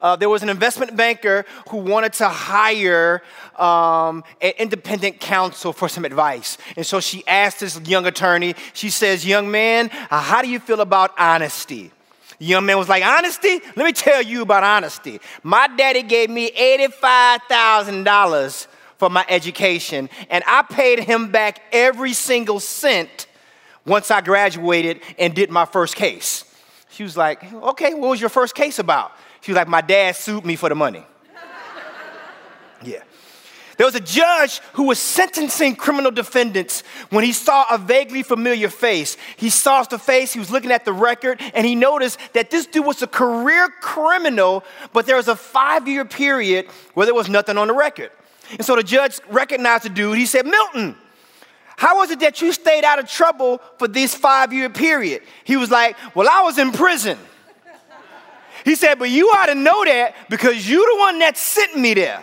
Uh, there was an investment banker who wanted to hire um, an independent counsel for some advice. And so she asked this young attorney, she says, Young man, uh, how do you feel about honesty? The young man was like, Honesty? Let me tell you about honesty. My daddy gave me $85,000 for my education, and I paid him back every single cent once I graduated and did my first case. She was like, Okay, what was your first case about? She was like, My dad sued me for the money. yeah. There was a judge who was sentencing criminal defendants when he saw a vaguely familiar face. He saw the face, he was looking at the record, and he noticed that this dude was a career criminal, but there was a five year period where there was nothing on the record. And so the judge recognized the dude. He said, Milton, how was it that you stayed out of trouble for this five year period? He was like, Well, I was in prison. He said, But you ought to know that because you the one that sent me there.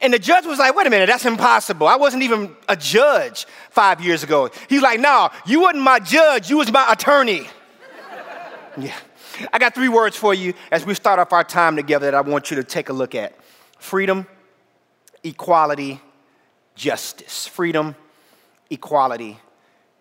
And the judge was like, Wait a minute, that's impossible. I wasn't even a judge five years ago. He's like, No, you wasn't my judge, you was my attorney. yeah. I got three words for you as we start off our time together that I want you to take a look at freedom, equality, justice. Freedom, equality,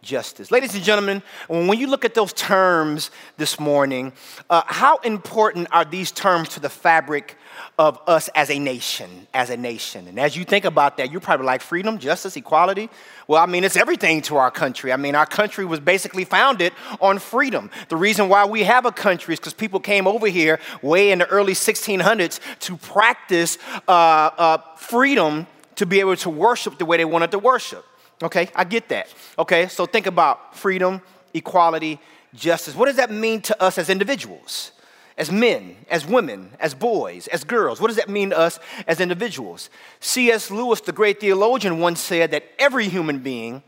justice. Ladies and gentlemen, when you look at those terms this morning, uh, how important are these terms to the fabric of us as a nation? As a nation. And as you think about that, you're probably like freedom, justice, equality. Well, I mean, it's everything to our country. I mean, our country was basically founded on freedom. The reason why we have a country is because people came over here way in the early 1600s to practice uh, uh, freedom to be able to worship the way they wanted to worship. Okay, I get that. Okay, so think about freedom, equality, justice. What does that mean to us as individuals? As men, as women, as boys, as girls? What does that mean to us as individuals? C.S. Lewis, the great theologian, once said that every human being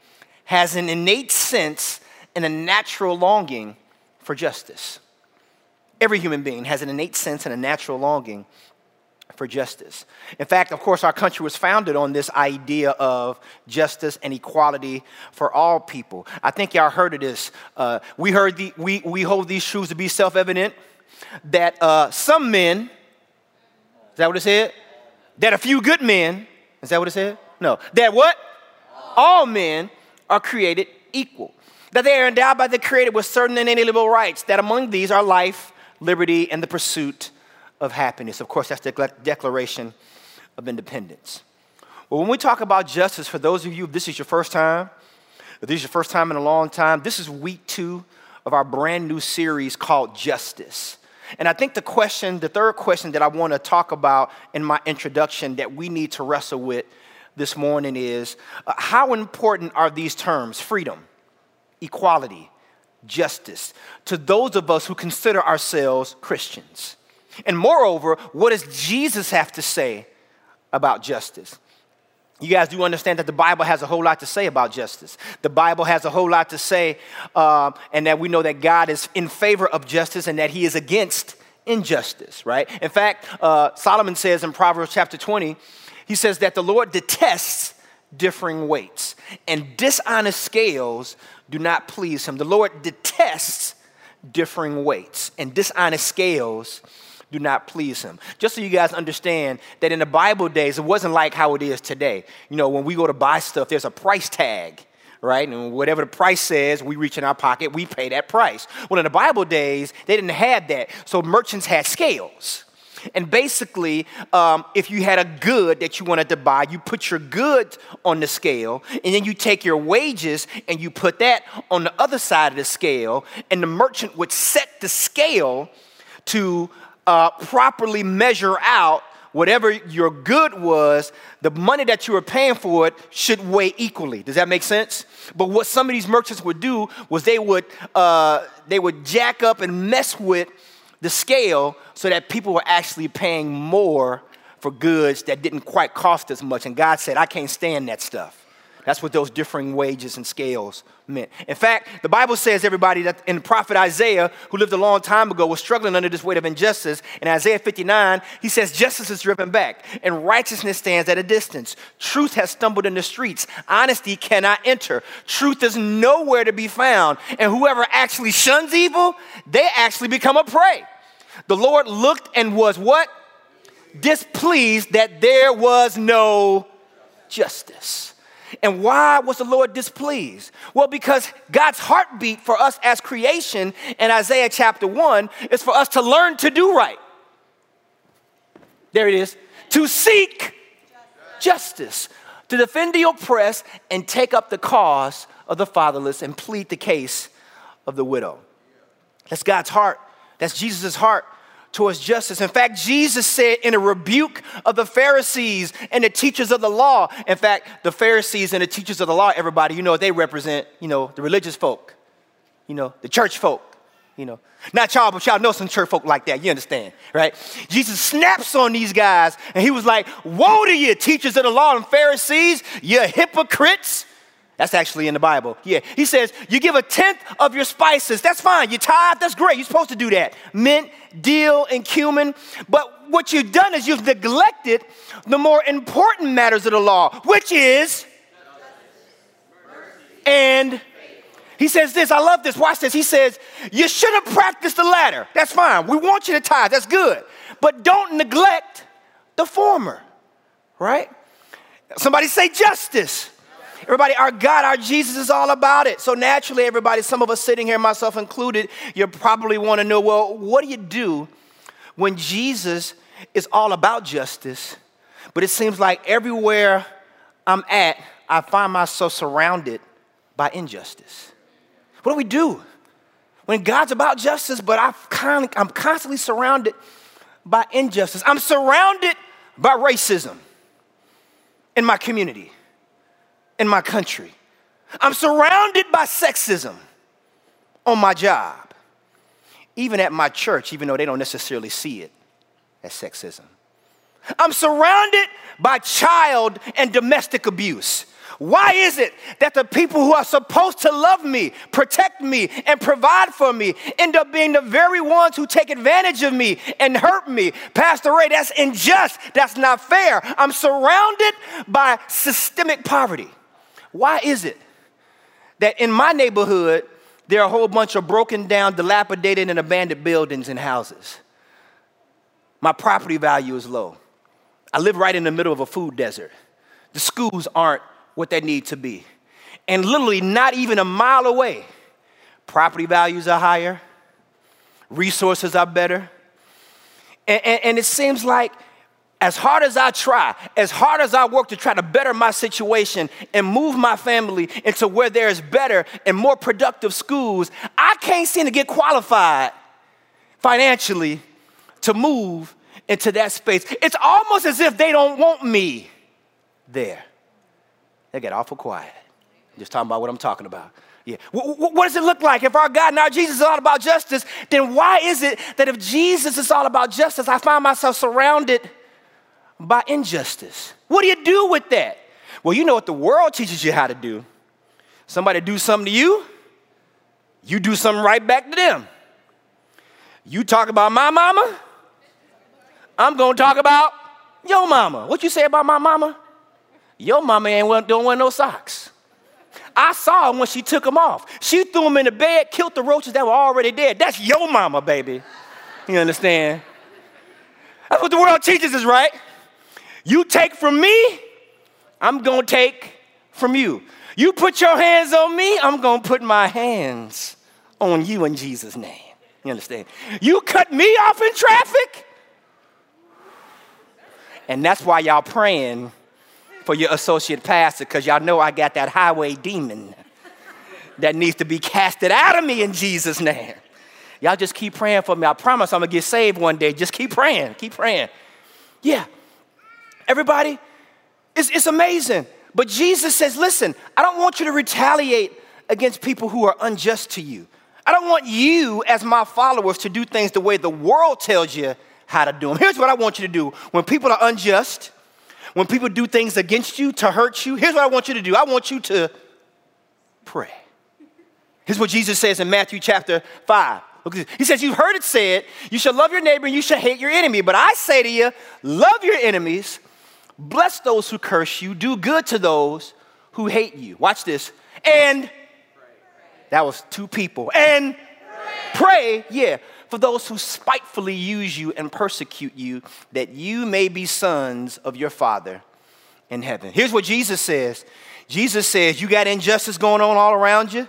has an innate sense and a natural longing for justice. Every human being has an innate sense and a natural longing for justice. In fact, of course, our country was founded on this idea of justice and equality for all people. I think y'all heard of this. Uh, we heard the, we, we hold these truths to be self-evident that uh, some men, is that what it said? That a few good men, is that what it said? No. That what? All men are created equal. That they are endowed by the Creator with certain and inalienable rights. That among these are life, liberty, and the pursuit of happiness. Of course, that's the Declaration of Independence. Well, when we talk about justice, for those of you, if this is your first time, this is your first time in a long time, this is week two of our brand new series called Justice. And I think the question, the third question that I want to talk about in my introduction that we need to wrestle with this morning is uh, how important are these terms, freedom, equality, justice, to those of us who consider ourselves Christians? And moreover, what does Jesus have to say about justice? You guys do understand that the Bible has a whole lot to say about justice. The Bible has a whole lot to say, uh, and that we know that God is in favor of justice and that He is against injustice, right? In fact, uh, Solomon says in Proverbs chapter 20, he says that the Lord detests differing weights, and dishonest scales do not please Him. The Lord detests differing weights, and dishonest scales do not please him. Just so you guys understand that in the Bible days, it wasn't like how it is today. You know, when we go to buy stuff, there's a price tag, right? And whatever the price says, we reach in our pocket, we pay that price. Well, in the Bible days, they didn't have that. So merchants had scales. And basically, um, if you had a good that you wanted to buy, you put your good on the scale, and then you take your wages and you put that on the other side of the scale, and the merchant would set the scale to uh, properly measure out whatever your good was, the money that you were paying for it should weigh equally. Does that make sense? But what some of these merchants would do was they would uh, they would jack up and mess with the scale so that people were actually paying more for goods that didn't quite cost as much. And God said, I can't stand that stuff. That's what those differing wages and scales meant. In fact, the Bible says, everybody, that in the prophet Isaiah, who lived a long time ago, was struggling under this weight of injustice. In Isaiah 59, he says, Justice is driven back, and righteousness stands at a distance. Truth has stumbled in the streets. Honesty cannot enter. Truth is nowhere to be found. And whoever actually shuns evil, they actually become a prey. The Lord looked and was what? Displeased that there was no justice. And why was the Lord displeased? Well, because God's heartbeat for us as creation in Isaiah chapter 1 is for us to learn to do right. There it is. To seek justice, to defend the oppressed and take up the cause of the fatherless and plead the case of the widow. That's God's heart. That's Jesus' heart towards justice. In fact, Jesus said in a rebuke of the Pharisees and the teachers of the law. In fact, the Pharisees and the teachers of the law, everybody, you know, they represent, you know, the religious folk, you know, the church folk, you know. Not y'all, but y'all know some church folk like that. You understand, right? Jesus snaps on these guys and he was like, Woe to you, teachers of the law and Pharisees, you hypocrites. That's actually in the Bible. Yeah. He says, You give a tenth of your spices. That's fine. You tithe. That's great. You're supposed to do that. Mint, dill, and cumin. But what you've done is you've neglected the more important matters of the law, which is. And he says this, I love this. Watch this. He says, You should have practiced the latter. That's fine. We want you to tithe. That's good. But don't neglect the former, right? Somebody say justice. Everybody, our God, our Jesus is all about it. So naturally, everybody, some of us sitting here, myself included, you probably want to know, well, what do you do when Jesus is all about justice, but it seems like everywhere I'm at, I find myself surrounded by injustice? What do we do? When God's about justice, but I'm constantly surrounded by injustice. I'm surrounded by racism in my community in my country. I'm surrounded by sexism on my job, even at my church, even though they don't necessarily see it as sexism. I'm surrounded by child and domestic abuse. Why is it that the people who are supposed to love me, protect me, and provide for me end up being the very ones who take advantage of me and hurt me? Pastor Ray, that's unjust. That's not fair. I'm surrounded by systemic poverty. Why is it that in my neighborhood, there are a whole bunch of broken down, dilapidated, and abandoned buildings and houses? My property value is low. I live right in the middle of a food desert. The schools aren't what they need to be. And literally, not even a mile away, property values are higher, resources are better. And, and, and it seems like as hard as I try, as hard as I work to try to better my situation and move my family into where there's better and more productive schools, I can't seem to get qualified financially to move into that space. It's almost as if they don't want me there. They get awful quiet. Just talking about what I'm talking about. Yeah. What, what, does it look like? If our God and our Jesus is all about justice, then why is it that if Jesus is all about justice, I find myself surrounded by injustice. What do you do with that? Well, you know what the world teaches you how to do. Somebody do something to you, you do something right back to them. You talk about my mama, I'm gonna talk about your mama. What you say about my mama? Your mama ain't don't wear no socks. I saw when she took them off. She threw them in the bed, killed the roaches that were already dead. That's your mama, baby. You understand? That's what the world teaches us, right? You take from me, I'm gonna take from you. You put your hands on me, I'm gonna put my hands on you in Jesus' name. You understand? You cut me off in traffic, and that's why y'all praying for your associate pastor, because y'all know I got that highway demon that needs to be casted out of me in Jesus' name. Y'all just keep praying for me. I promise I'm gonna get saved one day. Just keep praying, keep praying. Yeah, Everybody, it's, it's amazing. But Jesus says, listen, I don't want you to retaliate against people who are unjust to you. I don't want you, as my followers, to do things the way the world tells you how to do them. Here's what I want you to do when people are unjust, when people do things against you to hurt you, here's what I want you to do I want you to pray. Here's what Jesus says in Matthew chapter 5. He says, You've heard it said, you shall love your neighbor and you shall hate your enemy. But I say to you, love your enemies, Bless those who curse you, do good to those who hate you. Watch this. And that was two people. And pray, yeah, for those who spitefully use you and persecute you, that you may be sons of your Father in heaven. Here's what Jesus says Jesus says, You got injustice going on all around you.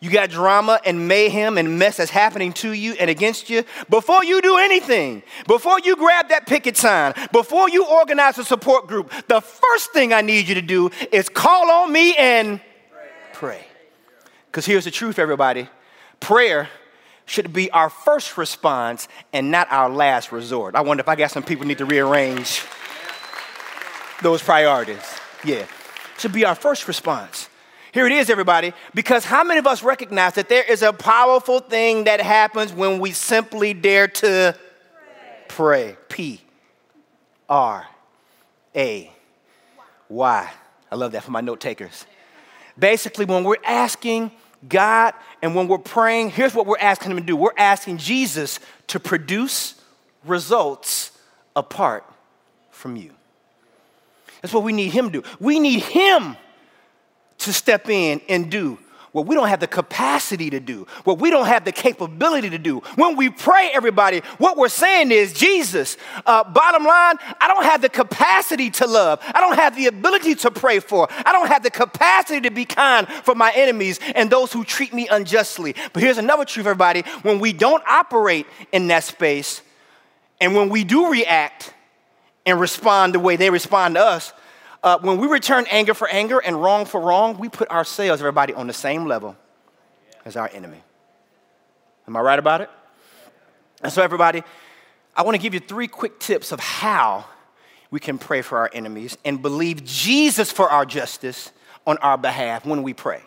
You got drama and mayhem and mess that's happening to you and against you. Before you do anything, before you grab that picket sign, before you organize a support group, the first thing I need you to do is call on me and pray. Because here's the truth, everybody prayer should be our first response and not our last resort. I wonder if I got some people need to rearrange those priorities. Yeah, should be our first response. Here it is, everybody, because how many of us recognize that there is a powerful thing that happens when we simply dare to pray? P R A Y. I love that for my note takers. Basically, when we're asking God and when we're praying, here's what we're asking Him to do we're asking Jesus to produce results apart from you. That's what we need Him to do. We need Him to step in and do what we don't have the capacity to do, what we don't have the capability to do. When we pray, everybody, what we're saying is, Jesus, uh, bottom line, I don't have the capacity to love. I don't have the ability to pray for. I don't have the capacity to be kind for my enemies and those who treat me unjustly. But here's another truth, everybody when we don't operate in that space, and when we do react and respond the way they respond to us, uh, when we return anger for anger and wrong for wrong, we put ourselves, everybody, on the same level as our enemy. Am I right about it? And so, everybody, I want to give you three quick tips of how we can pray for our enemies and believe Jesus for our justice on our behalf when we pray.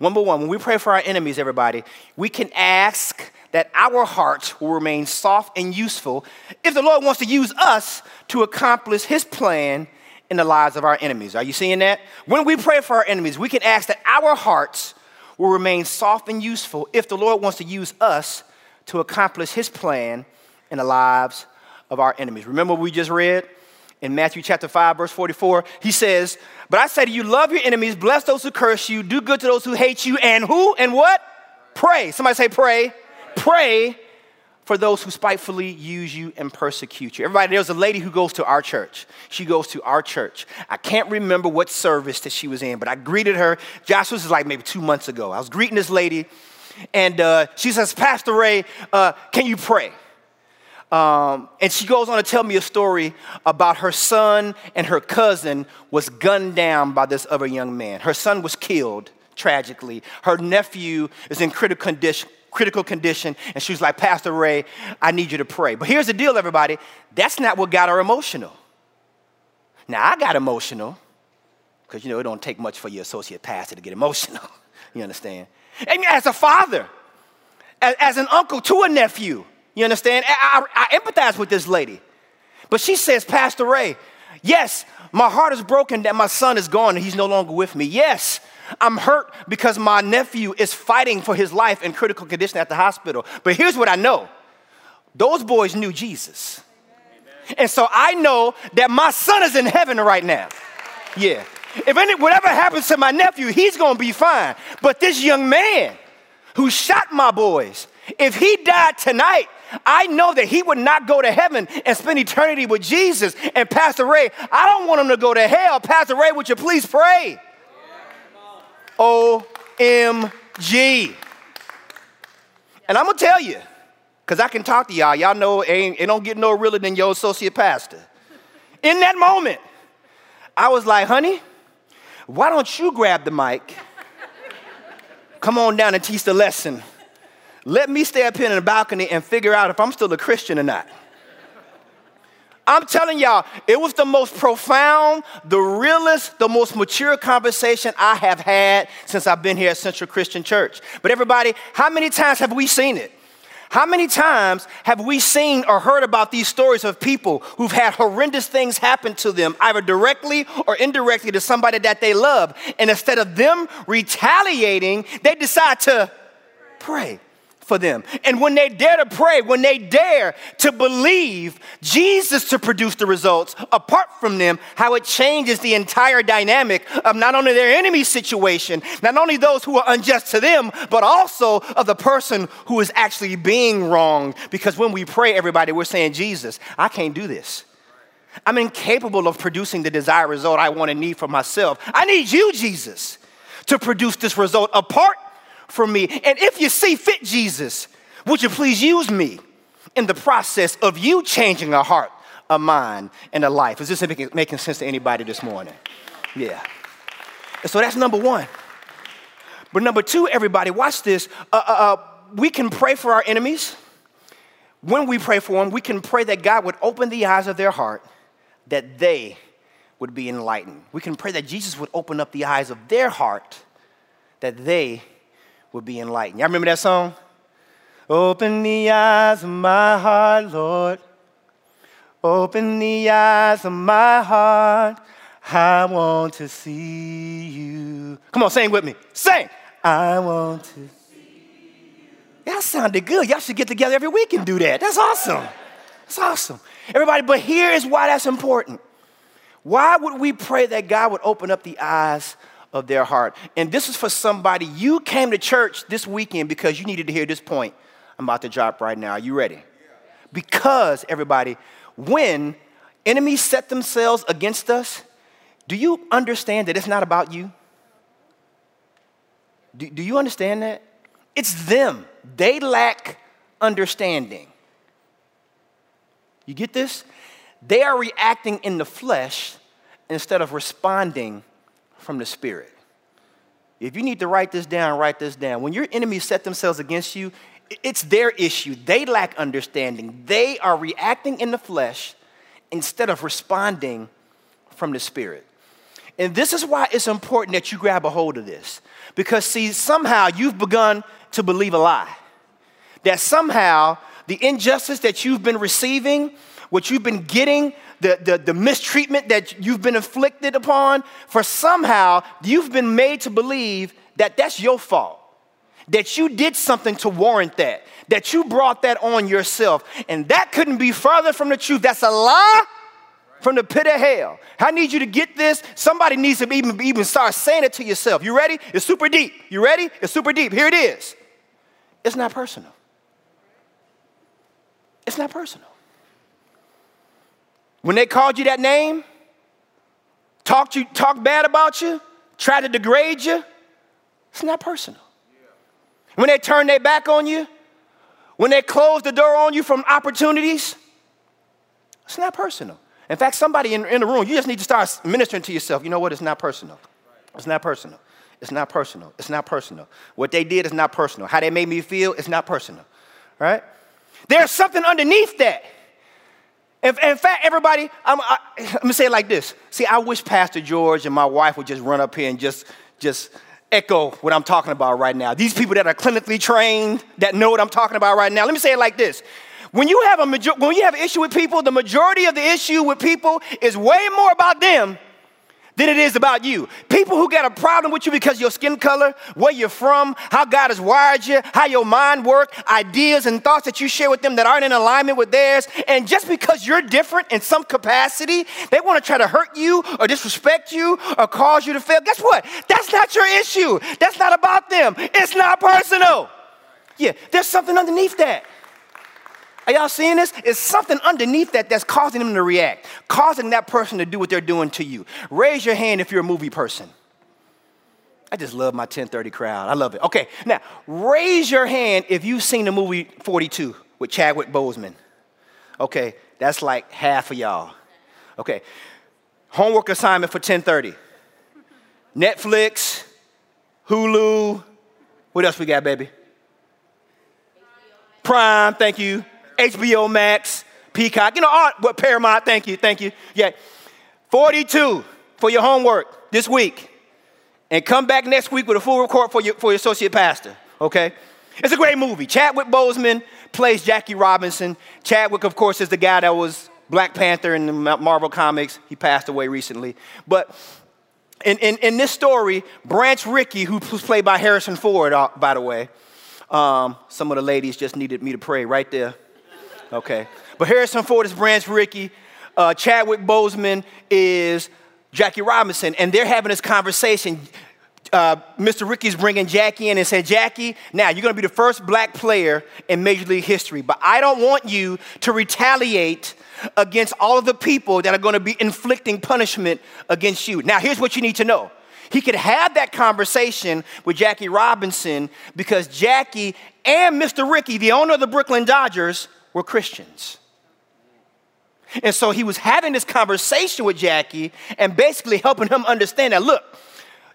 Number one, when we pray for our enemies, everybody, we can ask that our hearts will remain soft and useful if the Lord wants to use us to accomplish his plan in the lives of our enemies. Are you seeing that? When we pray for our enemies, we can ask that our hearts will remain soft and useful if the Lord wants to use us to accomplish his plan in the lives of our enemies. Remember what we just read in Matthew chapter 5 verse 44? He says, "But I say to you, love your enemies, bless those who curse you, do good to those who hate you, and who and what? Pray." Somebody say pray. Pray, pray for those who spitefully use you and persecute you. Everybody, there's a lady who goes to our church. She goes to our church. I can't remember what service that she was in, but I greeted her. Josh was like maybe two months ago. I was greeting this lady, and uh, she says, Pastor Ray, uh, can you pray? Um, and she goes on to tell me a story about her son and her cousin was gunned down by this other young man. Her son was killed tragically. Her nephew is in critical condition, critical condition, and she was like, Pastor Ray, I need you to pray. But here's the deal, everybody that's not what got her emotional. Now, I got emotional because, you know, it don't take much for your associate pastor to get emotional. you understand? And as a father, as, as, an uncle to a nephew, you understand? I, I, I empathize with this lady. But she says, Pastor Ray, yes, my heart is broken that my son is gone and he's no longer with me. Yes, I'm hurt because my nephew is fighting for his life in critical condition at the hospital. But here's what I know those boys knew Jesus. And so I know that my son is in heaven right now. Yeah. If any, whatever happens to my nephew, he's gonna be fine. But this young man who shot my boys, if he died tonight, I know that he would not go to heaven and spend eternity with Jesus. And Pastor Ray, I don't want him to go to hell. Pastor Ray, would you please pray? OMG. And I'm gonna tell you, because I can talk to y'all. Y'all know it, ain't, it don't get no realer than your associate pastor. In that moment, I was like, honey, why don't you grab the mic? Come on down and teach the lesson. Let me stay up here in the balcony and figure out if I'm still a Christian or not. I'm telling y'all, it was the most profound, the realest, the most mature conversation I have had since I've been here at Central Christian Church. But everybody, how many times have we seen it? How many times have we seen or heard about these stories of people who've had horrendous things happen to them, either directly or indirectly to somebody that they love? And instead of them retaliating, they decide to pray. For them. And when they dare to pray, when they dare to believe Jesus to produce the results apart from them, how it changes the entire dynamic of not only their enemy situation, not only those who are unjust to them, but also of the person who is actually being wronged. Because when we pray, everybody, we're saying, Jesus, I can't do this. I'm incapable of producing the desired result I want and need for myself. I need you, Jesus, to produce this result apart for me. And if you see fit, Jesus, would you please use me in the process of you changing a heart, a mind, and a life? Is this making, sense to anybody this morning? Yeah. And so that's number one. But number two, everybody, watch this. Uh, uh, uh, we can pray for our enemies. When we pray for them, we can pray that God would open the eyes of their heart, that they would be enlightened. We can pray that Jesus would open up the eyes of their heart, that they would be enlightened. Y'all remember that song? Open the eyes of my heart, Lord. Open the eyes of my heart. I want to see you. Come on, sing with me. Sing. I want to see you. Y'all sounded good. Y'all should get together every week and do that. That's awesome. That's awesome. Everybody, but here is why that's important. Why would we pray that God would open up the eyes of their heart. And this is for somebody, you came to church this weekend because you needed to hear this point I'm about to drop right now. Are you ready? Because, everybody, when enemies set themselves against us, do you understand that it's not about you? Do, do you understand that? It's them. They lack understanding. You get this? They are reacting in the flesh instead of responding from the Spirit. If you need to write this down, write this down. When your enemies set themselves against you, it's their issue. They lack understanding. They are reacting in the flesh instead of responding from the Spirit. And this is why it's important that you grab a hold of this. Because, see, somehow you've begun to believe a lie. That somehow the injustice that you've been receiving, what you've been getting, the, the, the mistreatment that you've been inflicted upon, for somehow you've been made to believe that that's your fault, that you did something to warrant that, that you brought that on yourself. And that couldn't be further from the truth. That's a lie from the pit of hell. I need you to get this. Somebody needs to even, even start saying it to yourself. You ready? It's super deep. You ready? It's super deep. Here it is. It's not personal. It's not personal. When they called you that name, talked you, talked bad about you, tried to degrade you, it's not personal. When they turned their back on you, when they closed the door on you from opportunities, it's not personal. In fact, somebody in, in the room, you just need to start ministering to yourself. You know what? It's not personal. It's not personal. It's not personal. It's not personal. What they did is not personal. How they made me feel, it's not personal. Right? There's something underneath that. In, in fact, everybody, I'm, I, let me say it like this. See, I wish Pastor George and my wife would just run up here and just, just echo what I'm talking about right now. These people that are clinically trained, that know what I'm talking about right now. Let me say it like this. When you have a major- when you have an issue with people, the majority of the issue with people is way more about them than it is about you. People who got a problem with you because your skin color, where you're from, how God has wired you, how your mind works, ideas and thoughts that you share with them that aren't in alignment with theirs. And just because you're different in some capacity, they want to try to hurt you or disrespect you or cause you to fail. Guess what? That's not your issue. That's not about them. It's not personal. Yeah, there's something underneath that. Are y'all seeing this? It's something underneath that that's causing them to react, causing that person to do what they're doing to you. Raise your hand if you're a movie person. I just love my 1030 crowd. I love it. Okay, now raise your hand if you've seen the movie 42 with Chadwick Boseman. Okay, that's like half of y'all. Okay, homework assignment for 1030. Netflix, Hulu, what else we got, baby? Prime, thank you. HBO Max, Peacock, you know, all, what Paramount, thank you, thank you. Yeah. 42 for your homework this week. And come back next week with a full report for your, for your associate pastor, okay? It's a great movie. Chadwick Boseman plays Jackie Robinson. Chadwick, of course, is the guy that was Black Panther in the Marvel Comics. He passed away recently. But in, in, in this story, Branch Rickey, who's played by Harrison Ford, uh, by the way, Um, some of the ladies just needed me to pray right there. Okay. But Harrison Ford is Branch Rickey. Uh, Chadwick Boseman is Jackie Robinson. And they're having this conversation. Uh, Mr. Rickey's bringing Jackie in and said, Jackie, now you're going to be the first black player in Major League history, but I don't want you to retaliate against all of the people that are going to be inflicting punishment against you. Now, here's what you need to know. He could have that conversation with Jackie Robinson because Jackie and Mr. Rickey, the owner of the Brooklyn Dodgers, were Christians. And so he was having this conversation with Jackie and basically helping him understand that look,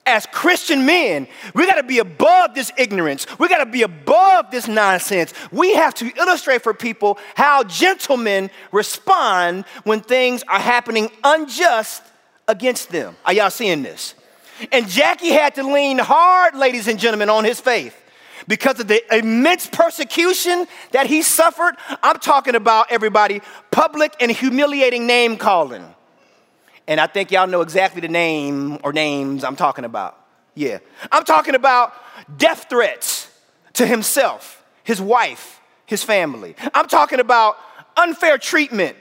as Christian men, we got to be above this ignorance. We got to be above this nonsense. We have to illustrate for people how gentlemen respond when things are happening unjust against them. Are y'all seeing this? And Jackie had to lean hard, ladies and gentlemen, on his faith because of the immense persecution that he suffered. I'm talking about everybody, public and humiliating name calling. And I think y'all know exactly the name or names I'm talking about. Yeah. I'm talking about death threats to himself, his wife, his family. I'm talking about unfair treatment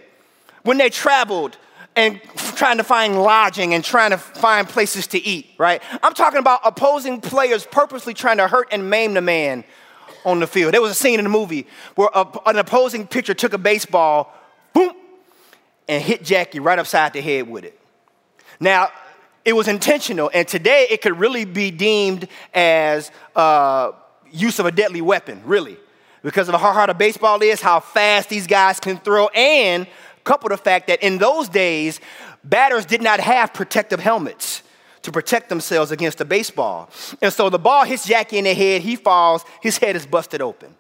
when they traveled and trying to find lodging and trying to find places to eat, right? I'm talking about opposing players purposely trying to hurt and maim the man on the field. There was a scene in the movie where a, an opposing pitcher took a baseball, boom, and hit Jackie right upside the head with it. Now, it was intentional, and today it could really be deemed as uh, use of a deadly weapon, really, because of how hard a baseball is, how fast these guys can throw, and couple the fact that in those days, batters did not have protective helmets to protect themselves against a baseball. And so the ball hits Jackie in the head, he falls, his head is busted open.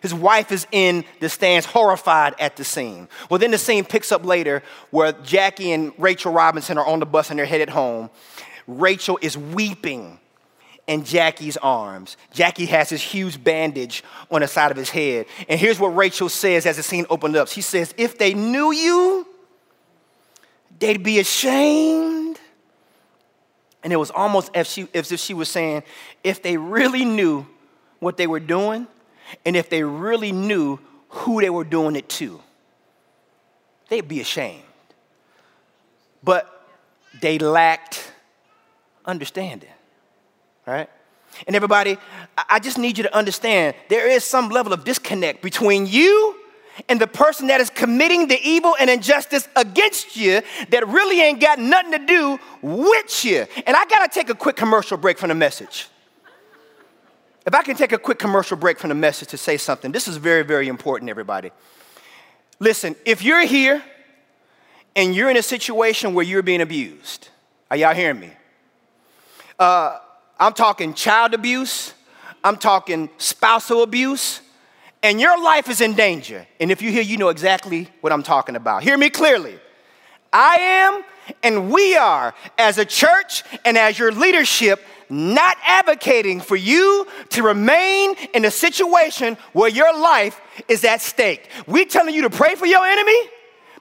His wife is in the stands, horrified at the scene. Well, then the scene picks up later where Jackie and Rachel Robinson are on the bus and they're headed home. Rachel is weeping in Jackie's arms. Jackie has this huge bandage on the side of his head. And here's what Rachel says as the scene opened up She says, If they knew you, they'd be ashamed. And it was almost as, she, as if she was saying, If they really knew what they were doing, and if they really knew who they were doing it to, they'd be ashamed. But they lacked understanding, right? And everybody, I just need you to understand there is some level of disconnect between you and the person that is committing the evil and injustice against you that really ain't got nothing to do with you. And I gotta take a quick commercial break from the message. If I can take a quick commercial break from the message to say something, this is very, very important, everybody. Listen, if you're here and you're in a situation where you're being abused, are y'all hearing me? Uh, I'm talking child abuse, I'm talking spousal abuse, and your life is in danger. And if you hear, you know exactly what I'm talking about. Hear me clearly. I am, and we are, as a church and as your leadership, not advocating for you to remain in a situation where your life is at stake. We're telling you to pray for your enemy,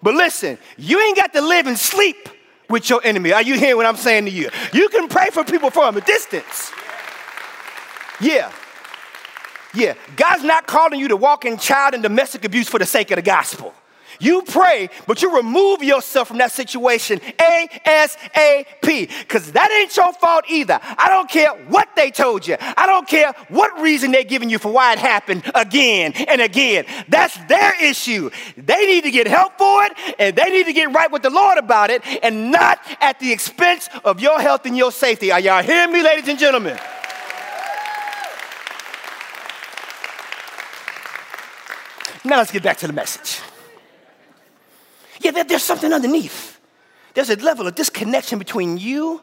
but listen, you ain't got to live and sleep with your enemy. Are you hearing what I'm saying to you? You can pray for people from a distance. Yeah. Yeah. God's not calling you to walk in child and domestic abuse for the sake of the gospel. You pray, but you remove yourself from that situation ASAP because that ain't your fault either. I don't care what they told you, I don't care what reason they're giving you for why it happened again and again. That's their issue. They need to get help for it and they need to get right with the Lord about it and not at the expense of your health and your safety. Are y'all hearing me, ladies and gentlemen? Now let's get back to the message. Yeah, there's something underneath. There's a level of disconnection between you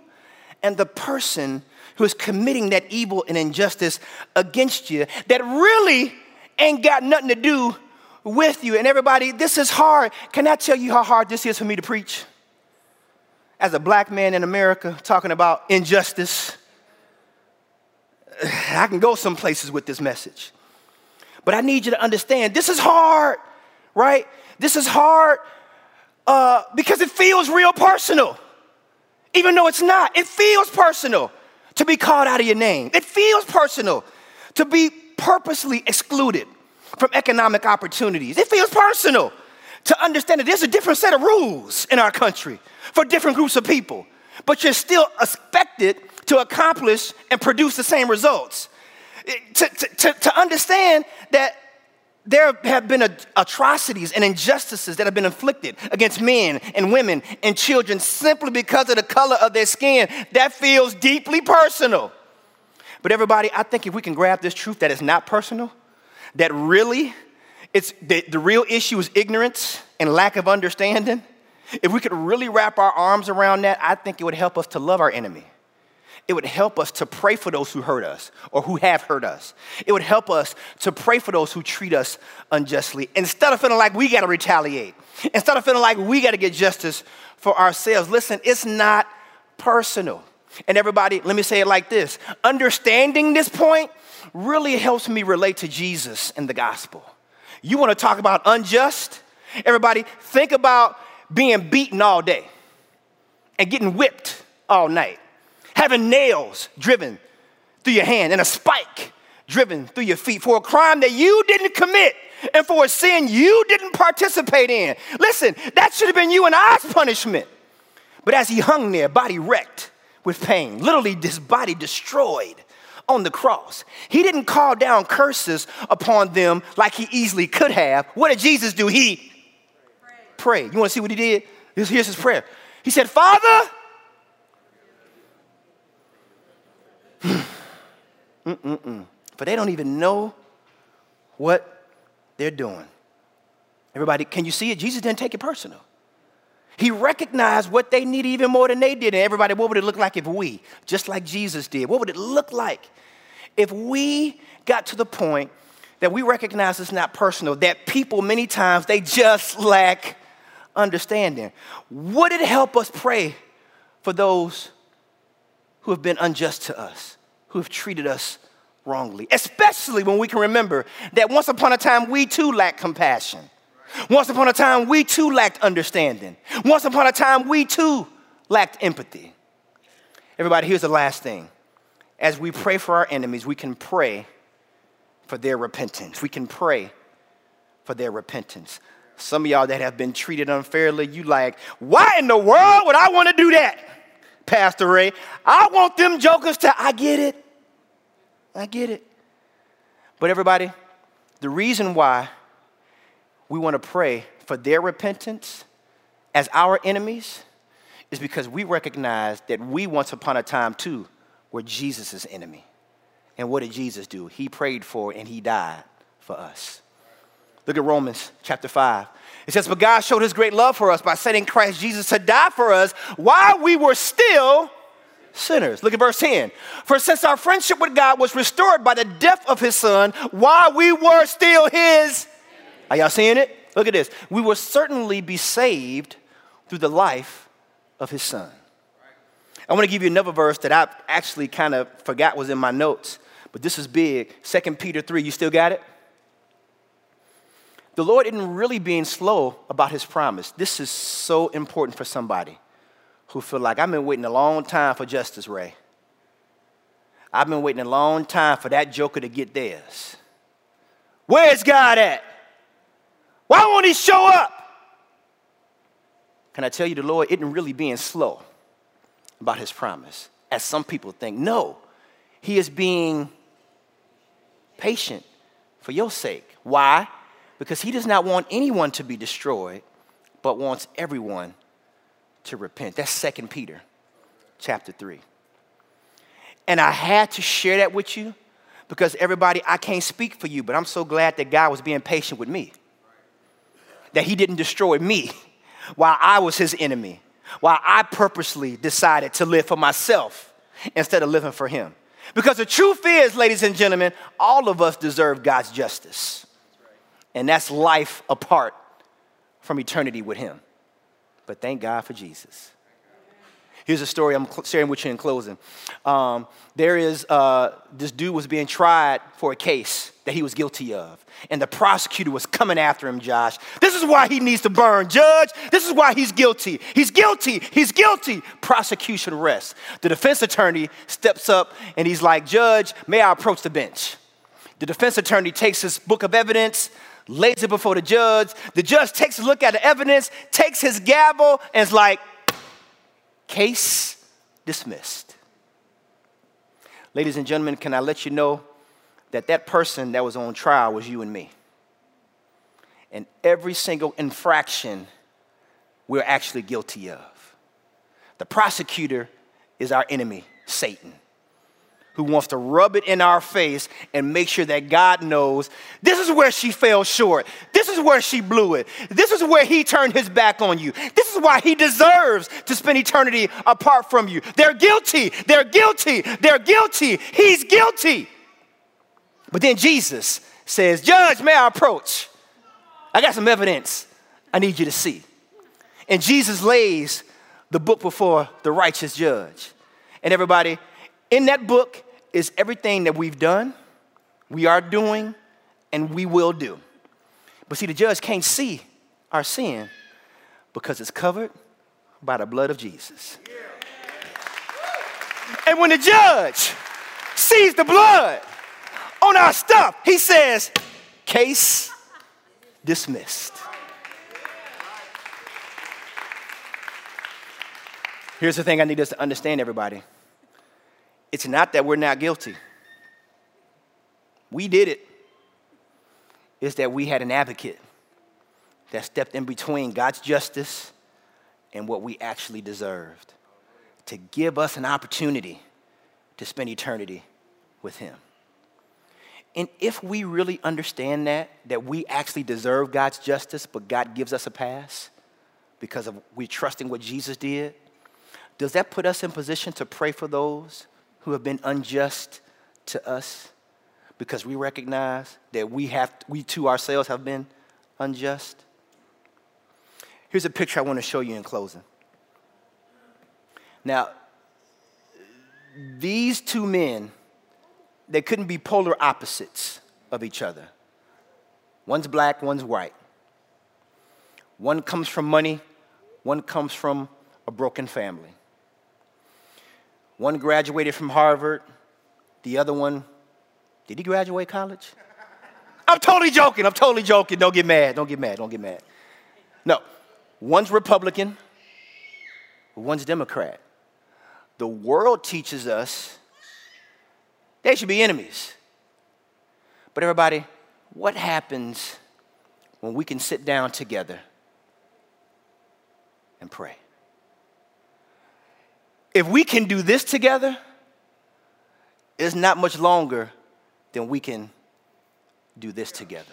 and the person who is committing that evil and injustice against you that really ain't got nothing to do with you. And everybody, this is hard. Can I tell you how hard this is for me to preach? As a black man in America talking about injustice, I can go some places with this message. But I need you to understand this is hard, right? This is hard uh, because it feels real personal. Even though it's not, it feels personal to be called out of your name. It feels personal to be purposely excluded from economic opportunities. It feels personal to understand that there's a different set of rules in our country for different groups of people, but you're still expected to accomplish and produce the same results. To, to, to understand that there have been atrocities and injustices that have been inflicted against men and women and children simply because of the color of their skin. That feels deeply personal. But everybody, I think if we can grab this truth that is not personal, that really it's the, the real issue is ignorance and lack of understanding. If we could really wrap our arms around that, I think it would help us to love our enemy. It would help us to pray for those who hurt us or who have hurt us. It would help us to pray for those who treat us unjustly instead of feeling like we got to retaliate, instead of feeling like we got to get justice for ourselves. Listen, it's not personal. And everybody, let me say it like this understanding this point really helps me relate to Jesus and the gospel. You want to talk about unjust? Everybody, think about being beaten all day and getting whipped all night having nails driven through your hand and a spike driven through your feet for a crime that you didn't commit and for a sin you didn't participate in. Listen, that should have been you and I's punishment. But as he hung there, body wrecked with pain, literally his body destroyed on the cross, he didn't call down curses upon them like he easily could have. What did Jesus do? He prayed. You want to see what he did? Here's his prayer. He said, Father, Mm-mm-mm. For they don't even know what they're doing. Everybody, can you see it? Jesus didn't take it personal. He recognized what they needed even more than they did. And everybody, what would it look like if we, just like Jesus did, what would it look like if we got to the point that we recognize it's not personal, that people many times they just lack understanding? Would it help us pray for those who have been unjust to us, who have treated us wrongly, especially when we can remember that once upon a time we too lacked compassion. Once upon a time we too lacked understanding. Once upon a time we too lacked empathy. Everybody, here's the last thing. As we pray for our enemies, we can pray for their repentance. We can pray for their repentance. Some of y'all that have been treated unfairly, you like, why in the world would I want to do that? Pastor Ray. I want them jokers to, I get it. I get it. But everybody, the reason why we want to pray for their repentance as our enemies is because we recognize that we once upon a time too were Jesus' enemy. And what did Jesus do? He prayed for and he died for us. Look at Romans chapter 5. It says, But God showed his great love for us by sending Christ Jesus to die for us while we were still sinners. Look at verse 10. For since our friendship with God was restored by the death of his son while we were still his, are y'all seeing it? Look at this. We will certainly be saved through the life of his son. I want to give you another verse that I actually kind of forgot was in my notes, but this is big. 2 Peter 3. You still got it? the Lord isn't really being slow about his promise. This is so important for somebody who feel like I've been waiting a long time for justice, Ray. I've been waiting a long time for that joker to get theirs. Where's God at? Why won't he show up? Can I tell you, the Lord isn't really being slow about his promise, as some people think. No, he is being patient for your sake. Why? because he does not want anyone to be destroyed, but wants everyone to repent. That's Second Peter chapter 3. And I had to share that with you because everybody, I can't speak for you, but I'm so glad that God was being patient with me. That he didn't destroy me while I was his enemy, while I purposely decided to live for myself instead of living for him. Because the truth is, ladies and gentlemen, all of us deserve God's justice and that's life apart from eternity with Him. But thank God for Jesus. Here's a story I'm sharing with you in closing. Um, there is uh, this dude was being tried for a case that he was guilty of, and the prosecutor was coming after him. Josh, this is why he needs to burn. Judge, this is why he's guilty. He's guilty. He's guilty. Prosecution rests. The defense attorney steps up and he's like, Judge, may I approach the bench? The defense attorney takes his book of evidence, lays it before the judge. The judge takes a look at the evidence, takes his gavel, and is like, case dismissed. Ladies and gentlemen, can I let you know that that person that was on trial was you and me? And every single infraction we're actually guilty of. The prosecutor is our enemy, Satan who wants to rub it in our face and make sure that God knows this is where she fell short. This is where she blew it. This is where he turned his back on you. This is why he deserves to spend eternity apart from you. They're guilty. They're guilty. They're guilty. He's guilty. But then Jesus says, Judge, may I approach? I got some evidence I need you to see. And Jesus lays the book before the righteous judge. And everybody, in that book is everything that we've done, we are doing, and we will do. But see, the judge can't see our sin because it's covered by the blood of Jesus. And when the judge sees the blood on our stuff, he says, Case dismissed. Here's the thing I need us to understand, everybody. It's not that we're not guilty. We did it. It's that we had an advocate that stepped in between God's justice and what we actually deserved to give us an opportunity to spend eternity with Him. And if we really understand that, that we actually deserve God's justice, but God gives us a pass because of we trusting what Jesus did, does that put us in position to pray for those who have been unjust to us because we recognize that we, have, we too ourselves have been unjust? Here's a picture I want to show you in closing. Now, these two men, they couldn't be polar opposites of each other. One's black, one's white. One comes from money, one comes from a broken family. One graduated from Harvard, the other one, did he graduate college? I'm totally joking. I'm totally joking. Don't get mad. Don't get mad. Don't get mad. No, one's Republican, one's Democrat. The world teaches us they should be enemies. But everybody, what happens when we can sit down together and pray? If we can do this together, it's not much longer than we can do this together.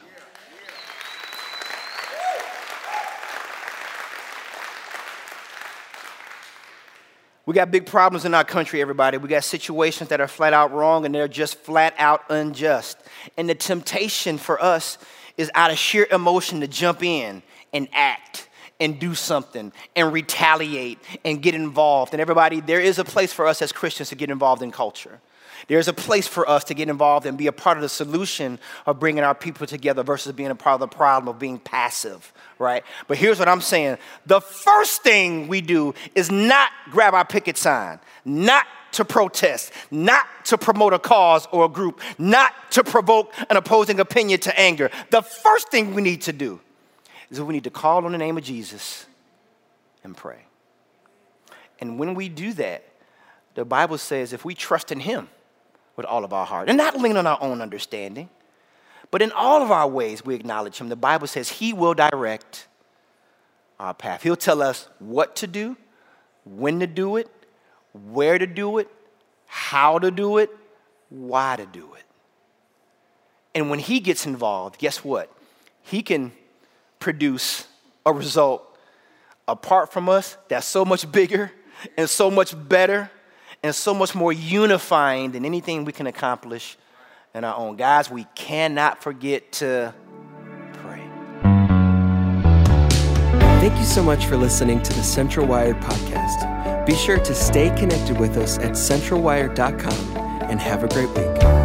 We got big problems in our country, everybody. We got situations that are flat out wrong and they're just flat out unjust. And the temptation for us is out of sheer emotion to jump in and act and do something and retaliate and get involved. And everybody, there is a place for us as Christians to get involved in culture. There's a place for us to get involved and be a part of the solution of bringing our people together versus being a part of the problem of being passive, right? But here's what I'm saying the first thing we do is not grab our picket sign, not to protest, not to promote a cause or a group, not to provoke an opposing opinion to anger. The first thing we need to do is that we need to call on the name of Jesus and pray. And when we do that, the Bible says if we trust in Him with all of our heart and not lean on our own understanding, but in all of our ways we acknowledge Him, the Bible says He will direct our path. He'll tell us what to do, when to do it, where to do it, how to do it, why to do it. And when He gets involved, guess what? He can produce a result apart from us that's so much bigger and so much better and so much more unifying than anything we can accomplish in our own. Guys, we cannot forget to pray. Thank you so much for listening to the Central Wired podcast. Be sure to stay connected with us at centralwired.com and have a great week.